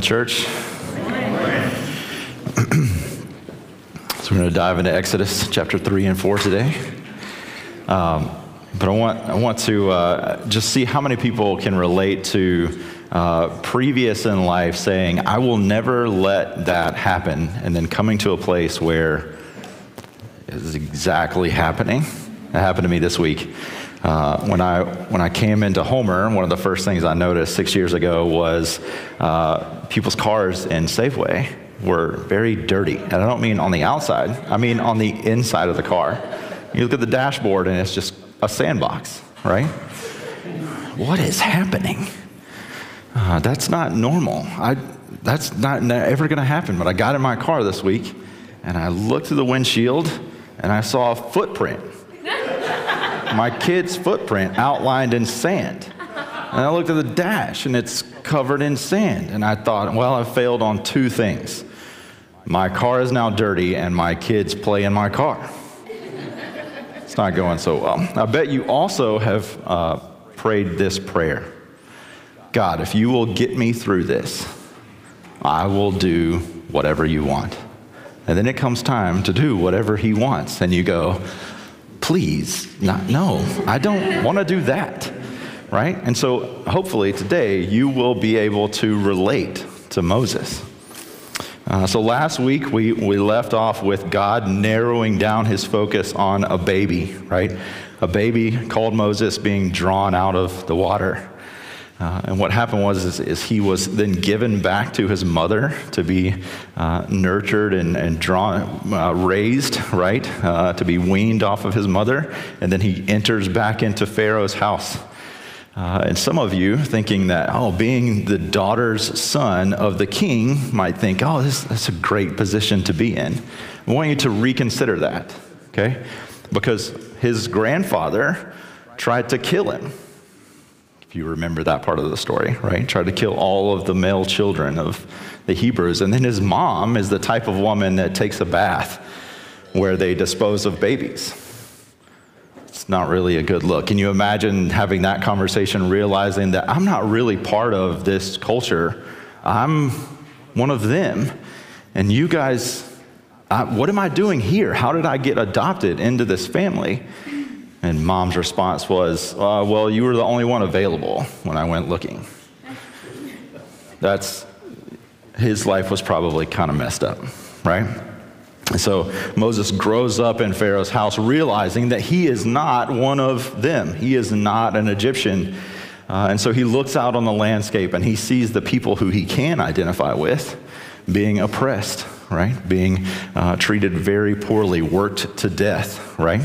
morning, church. so we're going to dive into Exodus chapter 3 and 4 today. Um, but I want, I want to uh, just see how many people can relate to uh, previous in life saying, I will never let that happen, and then coming to a place where it's exactly happening. It happened to me this week. Uh, when I when I came into Homer, one of the first things I noticed six years ago was uh, people's cars in Safeway were very dirty, and I don't mean on the outside. I mean on the inside of the car. You look at the dashboard, and it's just a sandbox, right? What is happening? Uh, that's not normal. I, that's not ever going to happen. But I got in my car this week, and I looked through the windshield, and I saw a footprint my kid's footprint outlined in sand. And I looked at the dash and it's covered in sand. And I thought, well, I failed on two things. My car is now dirty and my kids play in my car. It's not going so well. I bet you also have uh, prayed this prayer God, if you will get me through this, I will do whatever you want. And then it comes time to do whatever he wants. And you go, please, not, no, I don't want to do that, right? And so hopefully today you will be able to relate to Moses. Uh, so last week we, we left off with God narrowing down his focus on a baby, right? A baby called Moses being drawn out of the water. Uh, and what happened was is, is, he was then given back to his mother to be uh, nurtured and, and drawn, uh, raised, right, uh, to be weaned off of his mother. And then he enters back into Pharaoh's house. Uh, and some of you thinking that, oh, being the daughter's son of the king might think, oh, this, that's a great position to be in. I want you to reconsider that, okay? Because his grandfather tried to kill him if you remember that part of the story, right? Tried to kill all of the male children of the Hebrews. And then his mom is the type of woman that takes a bath where they dispose of babies. It's not really a good look. Can you imagine having that conversation, realizing that I'm not really part of this culture? I'm one of them. And you guys, uh, what am I doing here? How did I get adopted into this family? And mom's response was, uh, Well, you were the only one available when I went looking. That's, his life was probably kind of messed up, right? And so Moses grows up in Pharaoh's house realizing that he is not one of them. He is not an Egyptian. Uh, and so he looks out on the landscape and he sees the people who he can identify with being oppressed, right? Being uh, treated very poorly, worked to death, right?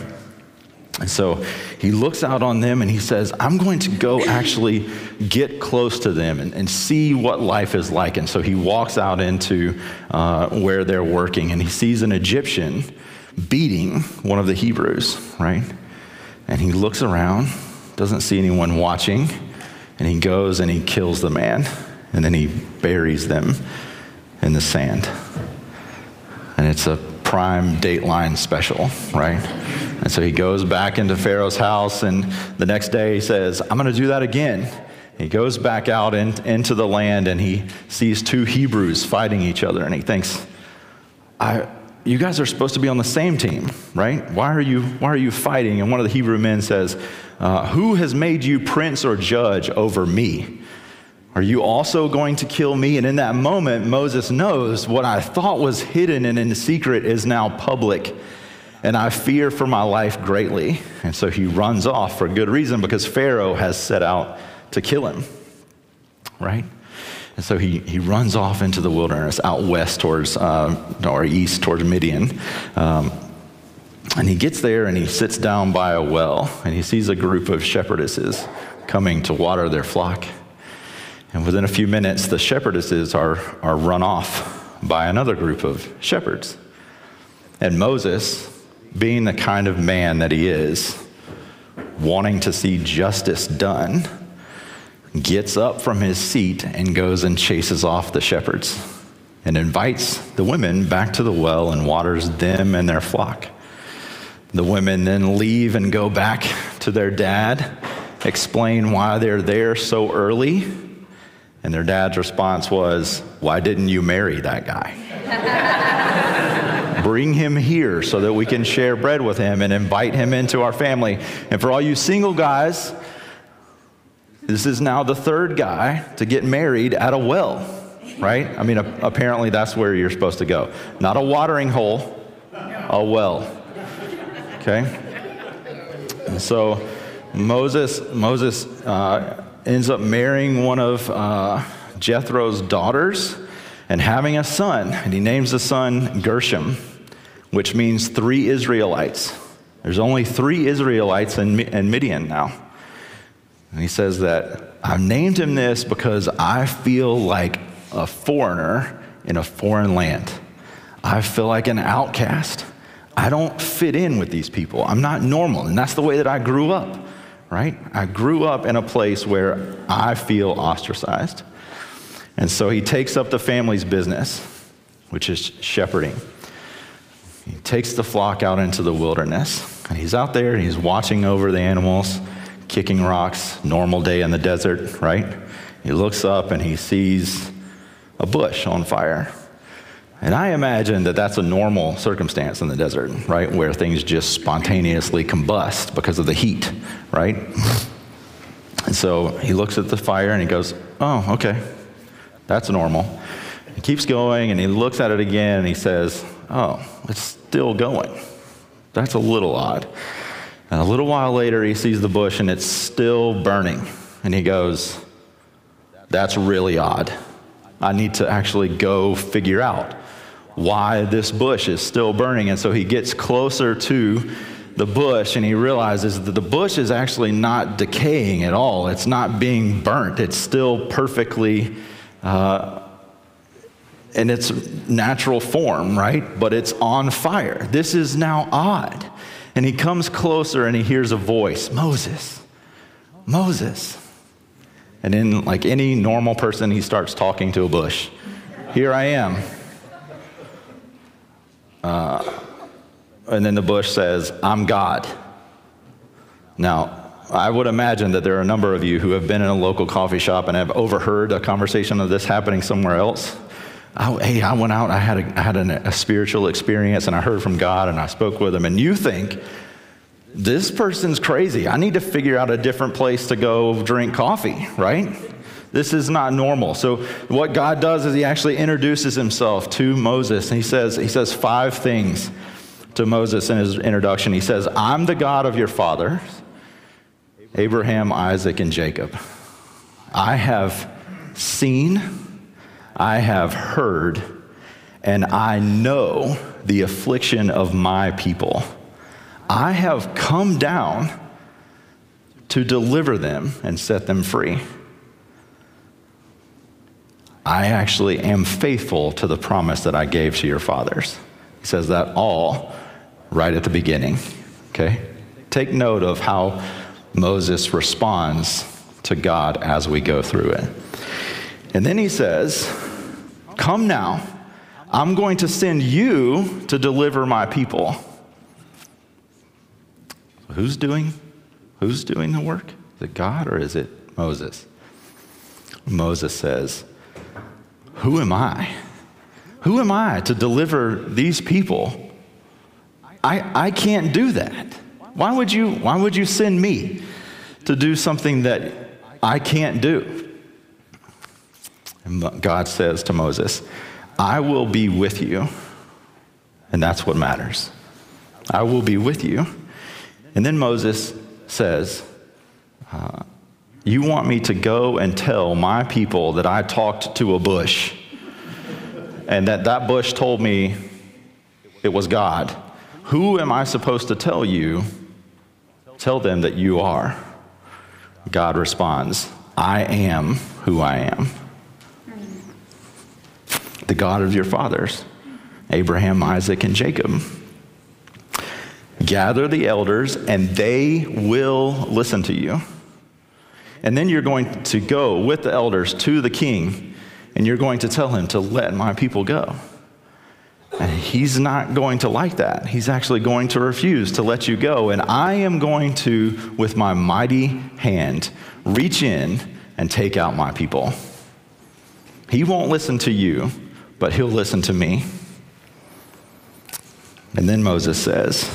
And so he looks out on them and he says, I'm going to go actually get close to them and, and see what life is like. And so he walks out into uh, where they're working and he sees an Egyptian beating one of the Hebrews, right? And he looks around, doesn't see anyone watching, and he goes and he kills the man. And then he buries them in the sand. And it's a prime Dateline special, right? And so he goes back into Pharaoh's house, and the next day he says, I'm going to do that again. He goes back out in, into the land and he sees two Hebrews fighting each other, and he thinks, I, you guys are supposed to be on the same team, right? Why are you, why are you fighting? And one of the Hebrew men says, uh, Who has made you prince or judge over me? Are you also going to kill me? And in that moment, Moses knows what I thought was hidden and in secret is now public. And I fear for my life greatly. And so he runs off for good reason because Pharaoh has set out to kill him. Right? And so he, he runs off into the wilderness out west towards, uh, or east towards Midian. Um, and he gets there and he sits down by a well and he sees a group of shepherdesses coming to water their flock. And within a few minutes, the shepherdesses are, are run off by another group of shepherds. And Moses, being the kind of man that he is, wanting to see justice done, gets up from his seat and goes and chases off the shepherds and invites the women back to the well and waters them and their flock. The women then leave and go back to their dad, explain why they're there so early And their dad's response was, Why didn't you marry that guy? Bring him here so that we can share bread with him and invite him into our family. And for all you single guys, this is now the third guy to get married at a well, right? I mean, apparently that's where you're supposed to go. Not a watering hole, a well. Okay? And so Moses, Moses uh, ends up marrying one of uh, Jethro's daughters and having a son, and he names the son Gershom, which means three Israelites. There's only three Israelites in, in Midian now. And he says that I've named him this because I feel like a foreigner in a foreign land. I feel like an outcast. I don't fit in with these people. I'm not normal. And that's the way that I grew up, right? I grew up in a place where I feel ostracized. And so he takes up the family's business, which is shepherding. He takes the flock out into the wilderness, and he's out there and he's watching over the animals kicking rocks, normal day in the desert, right? He looks up and he sees a bush on fire. And I imagine that that's a normal circumstance in the desert, right? Where things just spontaneously combust because of the heat, right? And so he looks at the fire and he goes, Oh, okay, that's normal. He keeps going and he looks at it again and he says, Oh, it's still going. That's a little odd. And a little while later, he sees the bush and it's still burning. And he goes, That's really odd. I need to actually go figure out why this bush is still burning. And so he gets closer to the bush and he realizes that the bush is actually not decaying at all. It's not being burnt, it's still perfectly. Uh, in its natural form, right? But it's on fire. This is now odd. And he comes closer and he hears a voice Moses, Moses. And then, like any normal person, he starts talking to a bush. Here I am. Uh, and then the bush says, I'm God. Now, I would imagine that there are a number of you who have been in a local coffee shop and have overheard a conversation of this happening somewhere else. I, hey, I went out, I had, a, I had an, a spiritual experience, and I heard from God, and I spoke with him. And you think, this person's crazy. I need to figure out a different place to go drink coffee, right? This is not normal. So what God does is he actually introduces himself to Moses. And he says, he says five things to Moses in his introduction. He says, I'm the God of your fathers, Abraham, Isaac, and Jacob. I have seen I have heard and I know the affliction of my people. I have come down to deliver them and set them free. I actually am faithful to the promise that I gave to your fathers. He says that all right at the beginning. Okay? Take note of how Moses responds to God as we go through it. And then he says, Come now, I'm going to send you to deliver my people. Who's doing who's doing the work? Is it God or is it Moses? Moses says, Who am I? Who am I to deliver these people? I, I can't do that. Why would, you, why would you send me to do something that I can't do? And God says to Moses, I will be with you. And that's what matters. I will be with you. And then Moses says, uh, You want me to go and tell my people that I talked to a bush and that that bush told me it was God. Who am I supposed to tell you? Tell them that you are. God responds, I am who I am the God of your fathers, Abraham, Isaac, and Jacob. Gather the elders, and they will listen to you. And then you're going to go with the elders to the king, and you're going to tell him to let my people go. And he's not going to like that. He's actually going to refuse to let you go. And I am going to, with my mighty hand, reach in and take out my people. He won't listen to you, but he'll listen to me. And then Moses says,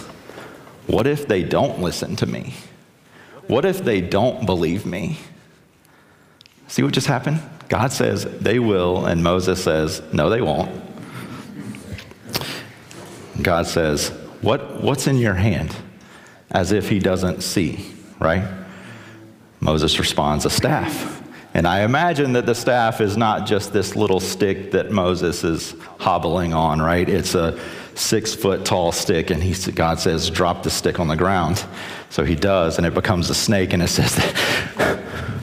What if they don't listen to me? What if they don't believe me? See what just happened? God says they will, and Moses says, No, they won't. God says, what, What's in your hand? As if he doesn't see, right? Moses responds, A staff. And I imagine that the staff is not just this little stick that Moses is hobbling on, right? It's a six foot tall stick, and he, God says, drop the stick on the ground. So he does, and it becomes a snake, and it says,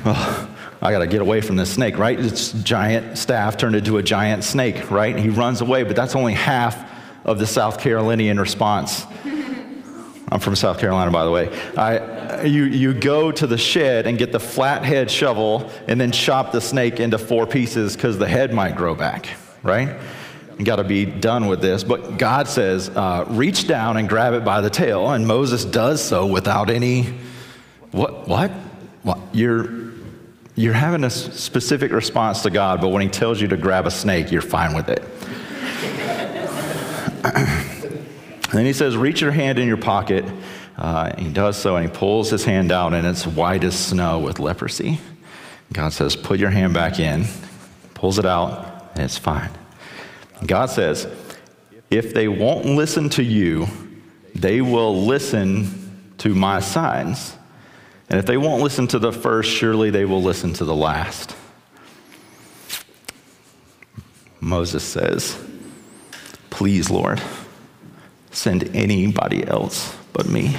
well, I got to get away from this snake, right? It's giant staff turned into a giant snake, right? He runs away, but that's only half of the South Carolinian response. I'm from South Carolina, by the way. I, you, you go to the shed and get the flathead shovel and then chop the snake into four pieces because the head might grow back, right? Got to be done with this. But God says, uh, reach down and grab it by the tail. And Moses does so without any, what? What? what? You're, you're having a specific response to God, but when He tells you to grab a snake, you're fine with it. And then he says, Reach your hand in your pocket. Uh, he does so, and he pulls his hand out, and it's white as snow with leprosy. God says, Put your hand back in, pulls it out, and it's fine. God says, If they won't listen to you, they will listen to my signs. And if they won't listen to the first, surely they will listen to the last. Moses says, Please, Lord send anybody else but me.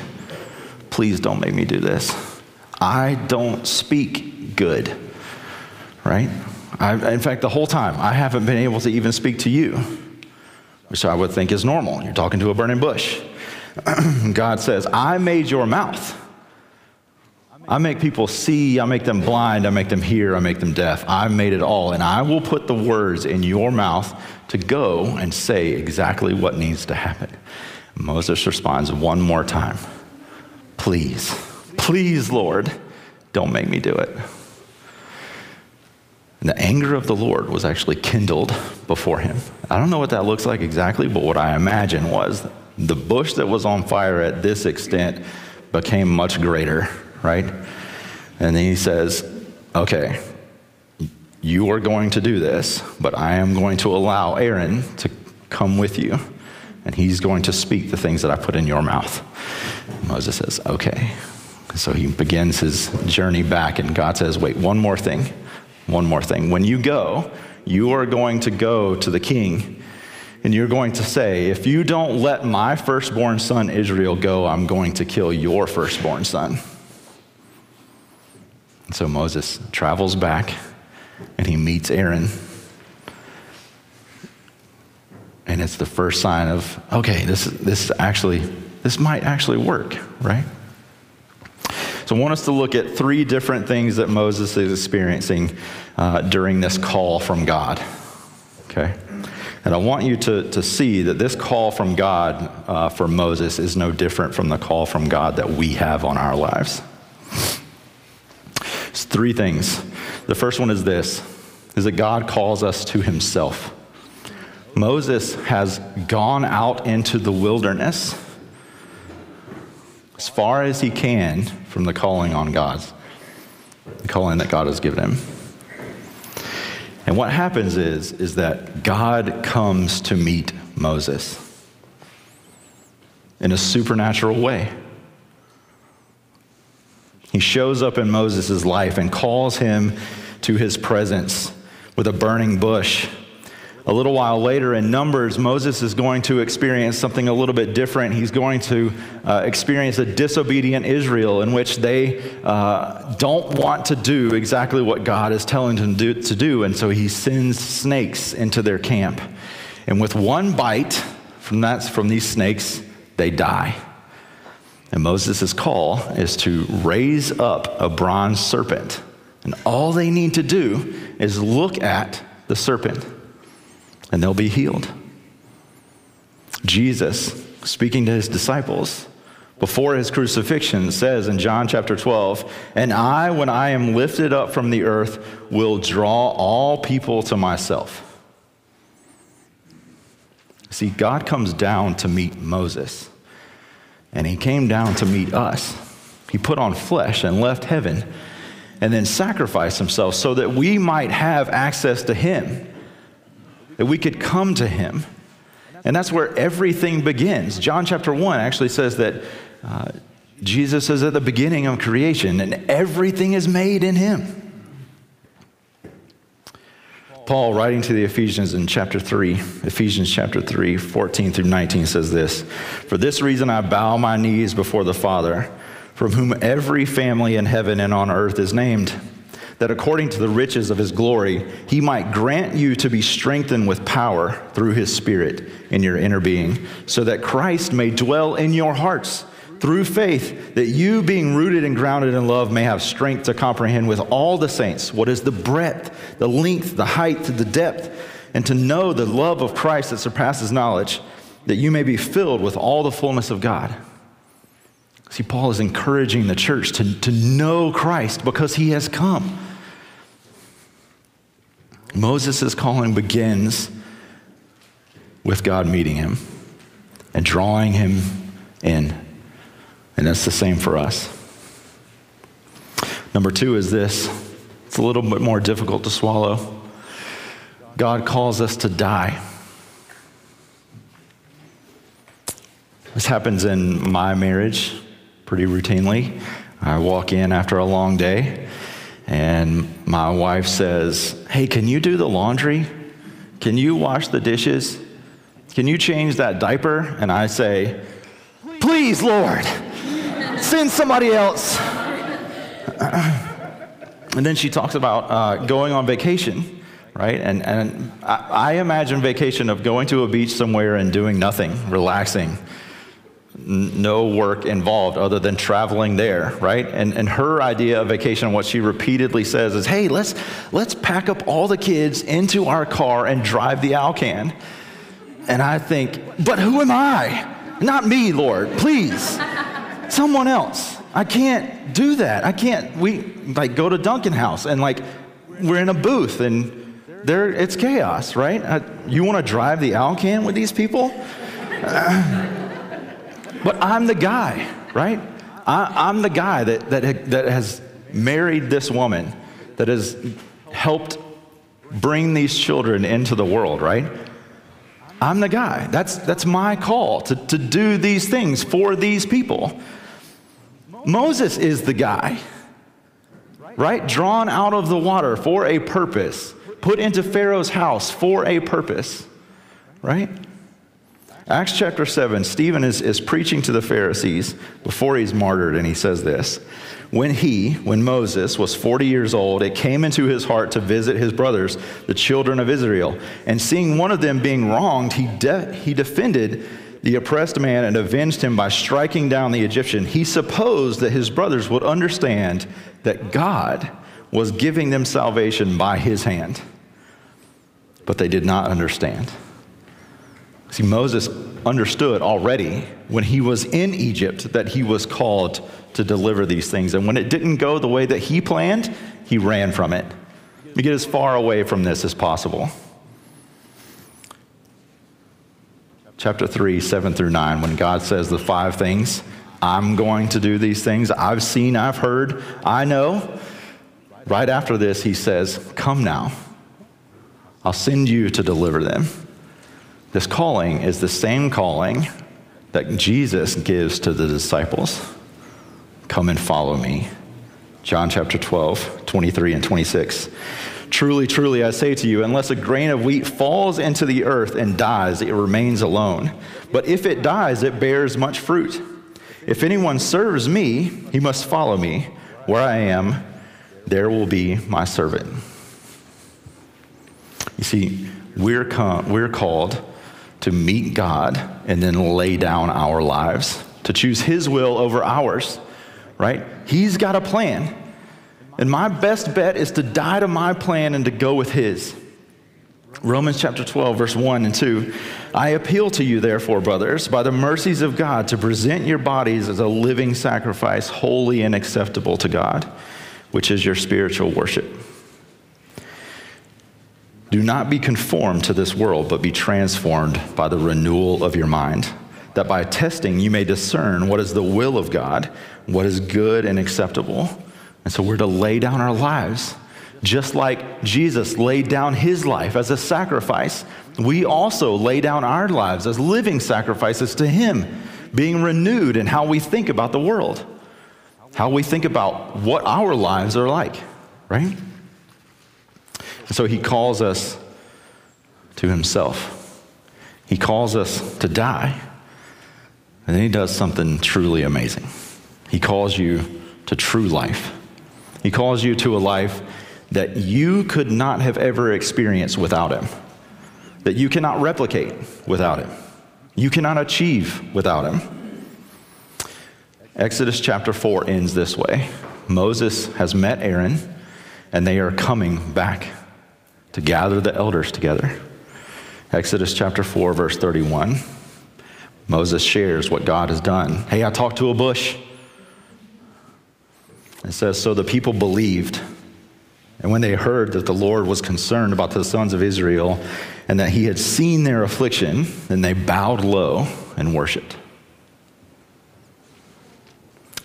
Please don't make me do this. I don't speak good, right? I, in fact, the whole time, I haven't been able to even speak to you, which I would think is normal. You're talking to a burning bush. God says, I made your mouth. I make people see, I make them blind, I make them hear, I make them deaf. I made it all, and I will put the words in your mouth to go and say exactly what needs to happen. Moses responds one more time Please, please, Lord, don't make me do it. And the anger of the Lord was actually kindled before him. I don't know what that looks like exactly, but what I imagine was the bush that was on fire at this extent became much greater, right? And then he says, Okay, you are going to do this, but I am going to allow Aaron to come with you and he's going to speak the things that I put in your mouth. Moses says, Okay. So he begins his journey back, and God says, Wait, one more thing. One more thing. When you go, you are going to go to the king, and you're going to say, If you don't let my firstborn son Israel go, I'm going to kill your firstborn son. And so Moses travels back, and he meets Aaron and it's the first sign of okay this this actually this might actually work right so i want us to look at three different things that moses is experiencing uh, during this call from god. Okay? And i want you to, to see that this call from god uh, for moses is no different from the call from god that we have on our lives. It's three things. The first one is this is that god calls us to himself. Moses has gone out into the wilderness as far as he can from the calling on God's, the calling that God has given him. And what happens is, is that God comes to meet Moses in a supernatural way. He shows up in Moses' life and calls him to his presence with a burning bush a little while later in Numbers, Moses is going to experience something a little bit different. He's going to uh, experience a disobedient Israel in which they uh, don't want to do exactly what God is telling them to do, to do. And so he sends snakes into their camp. And with one bite from, that, from these snakes, they die. And Moses' call is to raise up a bronze serpent. And all they need to do is look at the serpent and they'll be healed. Jesus, speaking to his disciples, before his crucifixion says in John chapter 12, And I, when I am lifted up from the earth, will draw all people to myself. See, God comes down to meet Moses, and he came down to meet us. He put on flesh and left heaven and then sacrificed himself so that we might have access to him, that we could come to him. And that's where everything begins. John chapter 1 actually says that uh, Jesus is at the beginning of creation and everything is made in him. Paul, writing to the Ephesians in chapter 3, Ephesians chapter 3, 14 through 19, says this For this reason I bow my knees before the Father, from whom every family in heaven and on earth is named, that according to the riches of his glory, he might grant you to be strengthened with power through his Spirit in your inner being, so that Christ may dwell in your hearts through faith, that you, being rooted and grounded in love, may have strength to comprehend with all the saints what is the breadth, the length, the height, the depth, and to know the love of Christ that surpasses knowledge, that you may be filled with all the fullness of God. See, Paul is encouraging the church to, to know Christ because he has come. Moses' calling begins with God meeting him and drawing him in. And that's the same for us. Number two is this it's a little bit more difficult to swallow. God calls us to die. This happens in my marriage pretty routinely. I walk in after a long day, and my wife says, Hey, can you do the laundry? Can you wash the dishes? Can you change that diaper? And I say, Please, Lord. Send somebody else. and then she talks about uh, going on vacation, right? And, and I, I imagine vacation of going to a beach somewhere and doing nothing, relaxing no work involved other than traveling there, right? And, and her idea of vacation, what she repeatedly says is, hey, let's, let's pack up all the kids into our car and drive the Alcan. And I think, but who am I? Not me, Lord, please someone else. I can't do that. I can't. We like go to Duncan House and like we're in a booth and there it's chaos, right? I, you want to drive the Alcan with these people? Uh, but I'm the guy, right? I, am the guy that, that, that has married this woman, that has helped bring these children into the world, right? I'm the guy. That's, that's my call to, to do these things for these people. Moses is the guy, right? Drawn out of the water for a purpose, put into Pharaoh's house for a purpose, right? Acts chapter 7, Stephen is, is preaching to the Pharisees before he's martyred, and he says this When he, when Moses was 40 years old, it came into his heart to visit his brothers, the children of Israel. And seeing one of them being wronged, he, de- he defended the oppressed man and avenged him by striking down the Egyptian, he supposed that his brothers would understand that God was giving them salvation by his hand. But they did not understand. See, Moses understood already when he was in Egypt that he was called to deliver these things. And when it didn't go the way that he planned, he ran from it. To get as far away from this as possible. chapter 3, 7 through 9, when God says the five things I'm going to do these things. I've seen, I've heard, I know. Right after this, he says, Come now. I'll send you to deliver them. This calling is the same calling that Jesus gives to the disciples. Come and follow me. John chapter 12, 23 and 26. Truly, truly, I say to you, unless a grain of wheat falls into the earth and dies, it remains alone. But if it dies, it bears much fruit. If anyone serves me, he must follow me. Where I am, there will be my servant. You see, we're, com- we're called to meet God and then lay down our lives, to choose His will over ours, right? He's got a plan. And my best bet is to die to my plan and to go with his. Romans chapter 12, verse 1 and 2. I appeal to you, therefore, brothers, by the mercies of God, to present your bodies as a living sacrifice, holy and acceptable to God, which is your spiritual worship. Do not be conformed to this world, but be transformed by the renewal of your mind, that by testing you may discern what is the will of God, what is good and acceptable. And so we're to lay down our lives just like Jesus laid down his life as a sacrifice, we also lay down our lives as living sacrifices to him, being renewed in how we think about the world, how we think about what our lives are like, right? And so he calls us to himself. He calls us to die. And then he does something truly amazing. He calls you to true life. He calls you to a life that you could not have ever experienced without Him, that you cannot replicate without Him, you cannot achieve without Him. Exodus chapter 4 ends this way Moses has met Aaron, and they are coming back to gather the elders together. Exodus chapter 4, verse 31. Moses shares what God has done. Hey, I talked to a bush. It says, So the people believed and when they heard that the Lord was concerned about the sons of Israel and that he had seen their affliction, then they bowed low and worshiped.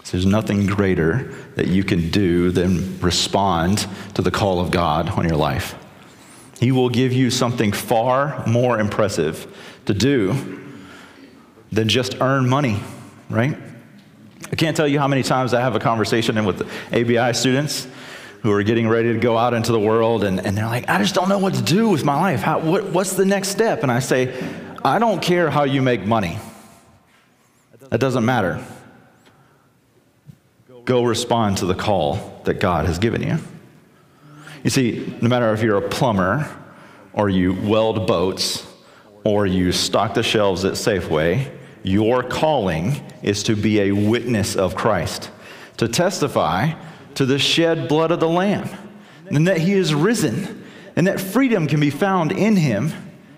So there's nothing greater that you can do than respond to the call of God on your life. He will give you something far more impressive to do than just earn money, right? I can't tell you how many times I have a conversation with ABI students who are getting ready to go out into the world and, and they're like, I just don't know what to do with my life. How, what, what's the next step? And I say, I don't care how you make money. That doesn't matter. Go respond to the call that God has given you. You see, no matter if you're a plumber or you weld boats or you stock the shelves at Safeway, your calling is to be a witness of Christ, to testify to the shed blood of the Lamb, and that He is risen, and that freedom can be found in Him,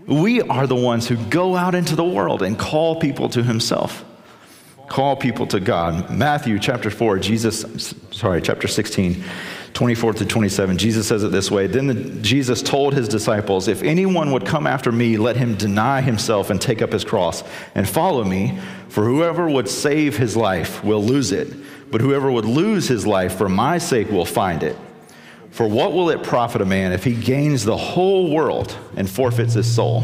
we are the ones who go out into the world and call people to Himself. Call people to God. Matthew chapter 4, Jesus, sorry, chapter 16, 24 to 27, Jesus says it this way Then the, Jesus told his disciples, If anyone would come after me, let him deny himself and take up his cross and follow me. For whoever would save his life will lose it but whoever would lose his life for my sake will find it. For what will it profit a man if he gains the whole world and forfeits his soul?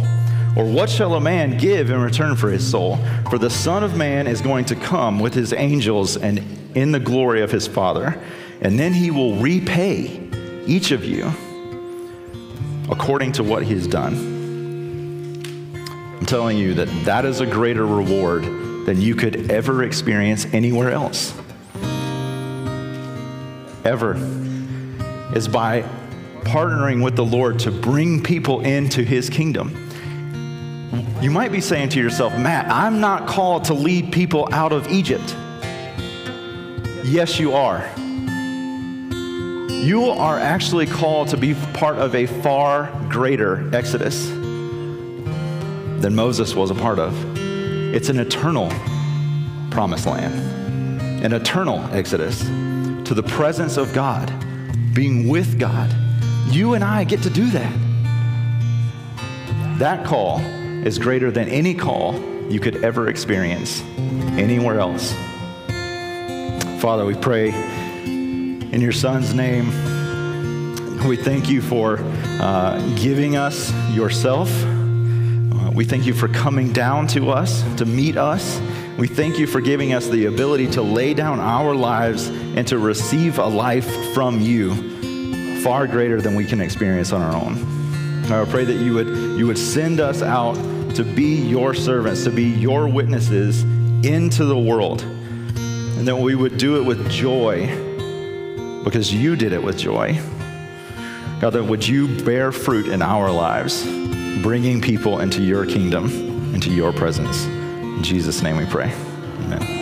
Or what shall a man give in return for his soul? For the Son of Man is going to come with his angels and in the glory of his Father, and then he will repay each of you according to what he has done. I'm telling you that that is a greater reward than you could ever experience anywhere else ever is by partnering with the Lord to bring people into his kingdom. You might be saying to yourself, Matt, I'm not called to lead people out of Egypt. Yes, you are. You are actually called to be part of a far greater exodus than Moses was a part of. It's an eternal promised land, an eternal exodus to the presence of God, being with God. You and I get to do that. That call is greater than any call you could ever experience anywhere else. Father, we pray in your Son's name. We thank you for uh, giving us yourself. Uh, we thank you for coming down to us, to meet us we thank you for giving us the ability to lay down our lives and to receive a life from you far greater than we can experience on our own. I pray that you would, you would send us out to be your servants, to be your witnesses into the world, and that we would do it with joy because you did it with joy. God, that would you bear fruit in our lives, bringing people into your kingdom, into your presence. In Jesus' name we pray. Amen.